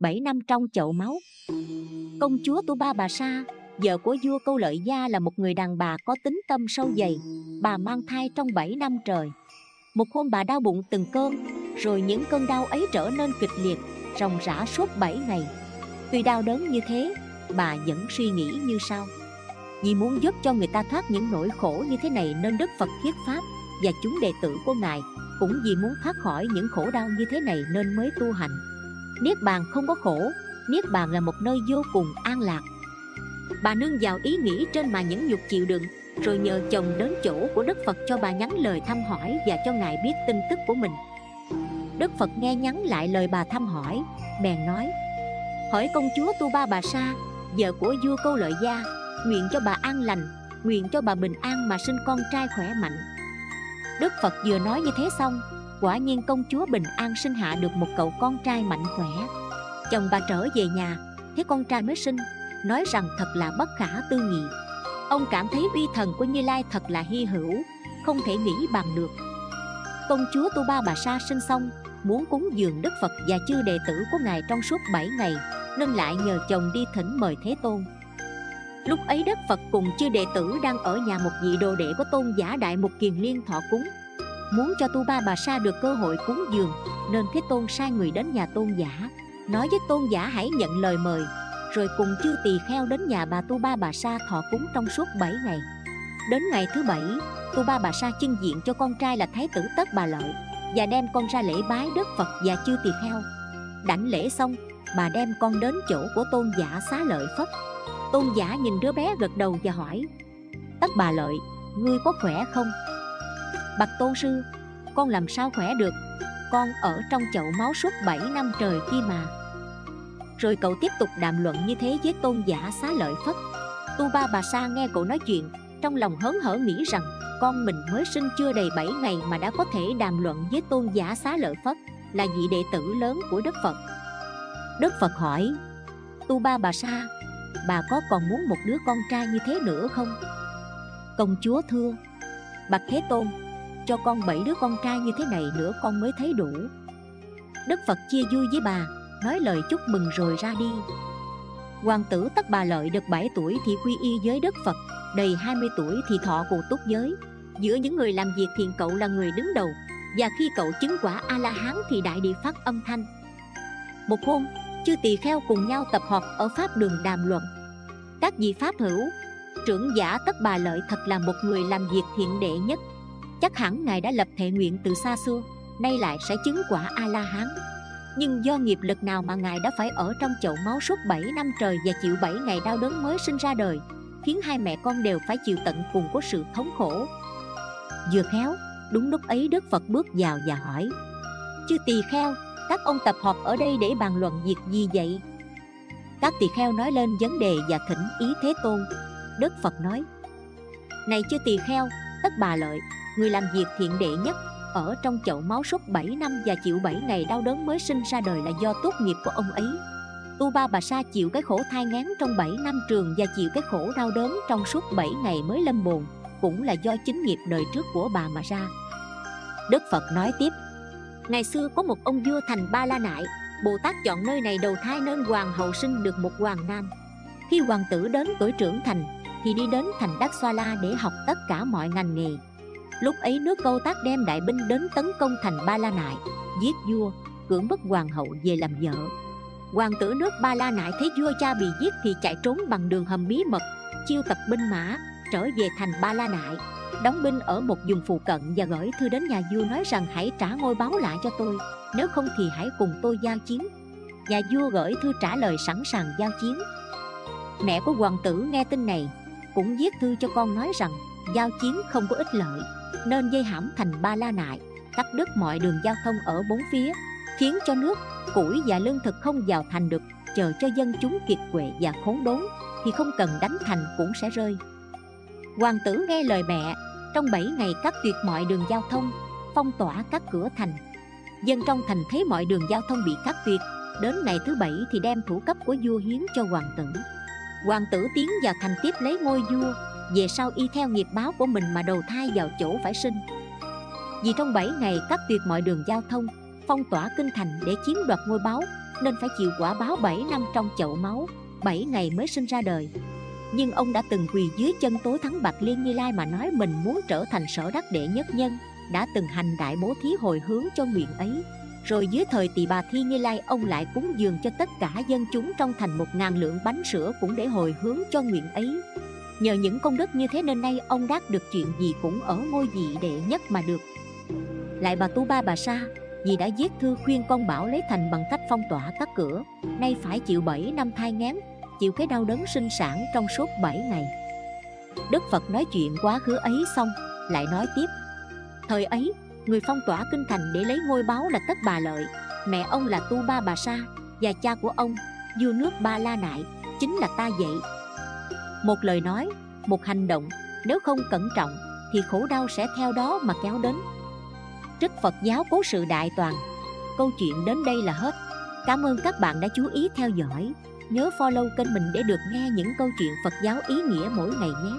7 năm trong chậu máu. Công chúa Tu Ba Bà Sa, Vợ của vua Câu Lợi Gia là một người đàn bà có tính tâm sâu dày, Bà mang thai trong 7 năm trời. Một hôm bà đau bụng từng cơn, Rồi những cơn đau ấy trở nên kịch liệt, Ròng rã suốt 7 ngày. Tuy đau đớn như thế, Bà vẫn suy nghĩ như sau. Vì muốn giúp cho người ta thoát những nỗi khổ như thế này Nên Đức Phật thuyết Pháp Và chúng đệ tử của Ngài Cũng vì muốn thoát khỏi những khổ đau như thế này Nên mới tu hành. Niết bàn không có khổ, Niết bàn là một nơi vô cùng an lạc. Bà nương vào ý nghĩ trên mà những nhục chịu đựng, Rồi nhờ chồng đến chỗ của Đức Phật cho bà nhắn lời thăm hỏi Và cho Ngài biết tin tức của mình. Đức Phật nghe nhắn lại lời bà thăm hỏi, Bèn nói, Hỏi công chúa Tu Ba Bà Sa, Vợ của vua câu lợi gia, Nguyện cho bà an lành, Nguyện cho bà bình an mà sinh con trai khỏe mạnh. Đức Phật vừa nói như thế xong Quả nhiên công chúa bình an sinh hạ được một cậu con trai mạnh khỏe. Chồng bà trở về nhà, Thấy con trai mới sinh, Nói rằng thật là bất khả tư nghị. Ông cảm thấy uy thần của Như Lai thật là hy hữu, Không thể nghĩ bằng được. Công chúa Tu Ba Bà Sa sinh xong, Muốn cúng dường Đức Phật và chư đệ tử của Ngài trong suốt 7 ngày, Nên lại nhờ chồng đi thỉnh mời Thế Tôn. Lúc ấy Đức Phật cùng chư đệ tử đang ở nhà một vị đồ đệ của tôn giả Đại Mục Kiền Liên thọ cúng. Muốn cho Tu Ba Bà Sa được cơ hội cúng dường Nên Thế Tôn sai người đến nhà tôn giả. Nói với tôn giả hãy nhận lời mời Rồi cùng chư tỳ kheo đến nhà bà Tu Ba Bà Sa thọ cúng trong suốt 7 ngày. Đến ngày thứ bảy Tu Ba Bà Sa chưng diện cho con trai là Thái tử Tất Bà Lợi Và đem con ra lễ bái Đức Phật và chư tỳ kheo. Đảnh lễ xong Bà đem con đến chỗ của tôn giả xá lợi Phất. Tôn giả nhìn đứa bé gật đầu và hỏi Tất bà lợi, ngươi có khỏe không? Bạch tôn sư, con làm sao khỏe được? Con ở trong chậu máu suốt 7 năm trời kia mà. Rồi cậu tiếp tục đàm luận như thế với tôn giả xá lợi Phất. Tu ba bà sa nghe cậu nói chuyện Trong lòng hớn hở nghĩ rằng Con mình mới sinh chưa đầy 7 ngày mà đã có thể đàm luận với tôn giả xá lợi Phất Là vị đệ tử lớn của Đức Phật. Đức Phật hỏi Tu ba bà sa Bà có còn muốn một đứa con trai như thế nữa không? Công chúa thưa. Bạch Thế Tôn cho con bảy đứa con trai như thế này nữa con mới thấy đủ. Đức Phật chia vui với bà Nói lời chúc mừng rồi ra đi. Hoàng tử Tất Bà Lợi được 7 tuổi thì quy y với Đức Phật Đầy 20 tuổi thì thọ cụ túc giới. Giữa những người làm việc thiện cậu là người đứng đầu Và khi cậu chứng quả A-la-hán thì đại địa phát âm thanh. Một hôm, chư tỳ kheo cùng nhau tập họp ở pháp đường đàm luận. Các vị pháp hữu trưởng giả tất bà lợi thật là một người làm việc thiện đệ nhất chắc hẳn ngài đã lập thệ nguyện từ xa xưa, nay lại sẽ chứng quả a la hán nhưng do nghiệp lực nào mà ngài đã phải ở trong chậu máu suốt 7 năm trời và chịu 7 ngày đau đớn mới sinh ra đời, khiến hai mẹ con đều phải chịu tận cùng của sự thống khổ? Vừa khéo đúng lúc ấy đức phật bước vào và hỏi, chư tỳ kheo, các ông tập họp ở đây để bàn luận việc gì vậy? Các tỳ kheo nói lên vấn đề và thỉnh ý thế tôn. Đức phật nói, này chư tỳ kheo, tất bà lợi người làm việc thiện đệ nhất, ở trong chậu máu suốt 7 năm và chịu 7 ngày đau đớn mới sinh ra đời là do tốt nghiệp của ông ấy. Tu Ba Bà Sa chịu cái khổ thai ngán trong 7 năm trường và chịu cái khổ đau đớn trong suốt 7 ngày mới lâm bồn, cũng là do chính nghiệp đời trước của bà mà ra. Đức Phật nói tiếp, Ngày xưa có một ông vua thành Ba La Nại, Bồ Tát chọn nơi này đầu thai nên hoàng hậu sinh được một hoàng nam. Khi hoàng tử đến tuổi trưởng thành, Thì đi đến thành Đắc Xoa La để học tất cả mọi ngành nghề. Lúc ấy nước câu tác đem đại binh đến tấn công thành Ba La Nại Giết vua, cưỡng bức hoàng hậu về làm vợ. Hoàng tử nước Ba La Nại thấy vua cha bị giết thì chạy trốn bằng đường hầm bí mật Chiêu tập binh mã, trở về thành Ba La Nại. Đóng binh ở một vùng phụ cận và gửi thư đến nhà vua nói rằng hãy trả ngôi báo lại cho tôi nếu không thì hãy cùng tôi giao chiến. Nhà vua gửi thư trả lời sẵn sàng giao chiến. Mẹ của hoàng tử nghe tin này Cũng viết thư cho con nói rằng Giao chiến không có ích lợi Nên dây hãm thành ba la nại Cắt đứt mọi đường giao thông ở bốn phía Khiến cho nước, củi và lương thực không vào thành được Chờ cho dân chúng kiệt quệ và khốn đốn Thì không cần đánh thành cũng sẽ rơi. Hoàng tử nghe lời mẹ Trong 7 ngày cắt tuyệt mọi đường giao thông Phong tỏa các cửa thành. Dân trong thành thấy mọi đường giao thông bị cắt tuyệt đến ngày thứ bảy thì đem thủ cấp của vua hiến cho hoàng tử. Hoàng tử tiến vào thành tiếp lấy ngôi vua về sau y theo nghiệp báo của mình mà đầu thai vào chỗ phải sinh. Vì trong 7 ngày cắt tuyệt mọi đường giao thông, phong tỏa kinh thành để chiếm đoạt ngôi báo, nên phải chịu quả báo 7 năm trong chậu máu 7 ngày mới sinh ra đời. Nhưng ông đã từng quỳ dưới chân tối thắng bạc liên như lai mà nói mình muốn trở thành sở đắc đệ nhất nhân, đã từng hành đại bố thí hồi hướng cho nguyện ấy. Rồi dưới thời tỳ bà thi như lai, ông lại cúng dường cho tất cả dân chúng trong thành một ngàn lượng bánh sữa cũng để hồi hướng cho nguyện ấy nhờ những công đức như thế nên nay ông đắc được chuyện gì cũng ở ngôi vị đệ nhất mà được. Lại bà tu ba bà sa, vì đã viết thư khuyên con bảo lấy thành bằng cách phong tỏa các cửa, nay phải chịu 7 năm thai ngán, chịu cái đau đớn sinh sản trong suốt 7 ngày. Đức Phật nói chuyện quá khứ ấy xong, lại nói tiếp. Thời ấy, người phong tỏa kinh thành để lấy ngôi báo là tất bà lợi, mẹ ông là tu ba bà sa và cha của ông vua nước ba la nại, chính là ta vậy một lời nói, một hành động, nếu không cẩn trọng, thì khổ đau sẽ theo đó mà kéo đến. Trích phật giáo cố sự đại toàn. Câu chuyện đến đây là hết. Cảm ơn các bạn đã chú ý theo dõi. Nhớ follow kênh mình để được nghe những câu chuyện phật giáo ý nghĩa mỗi ngày nhé.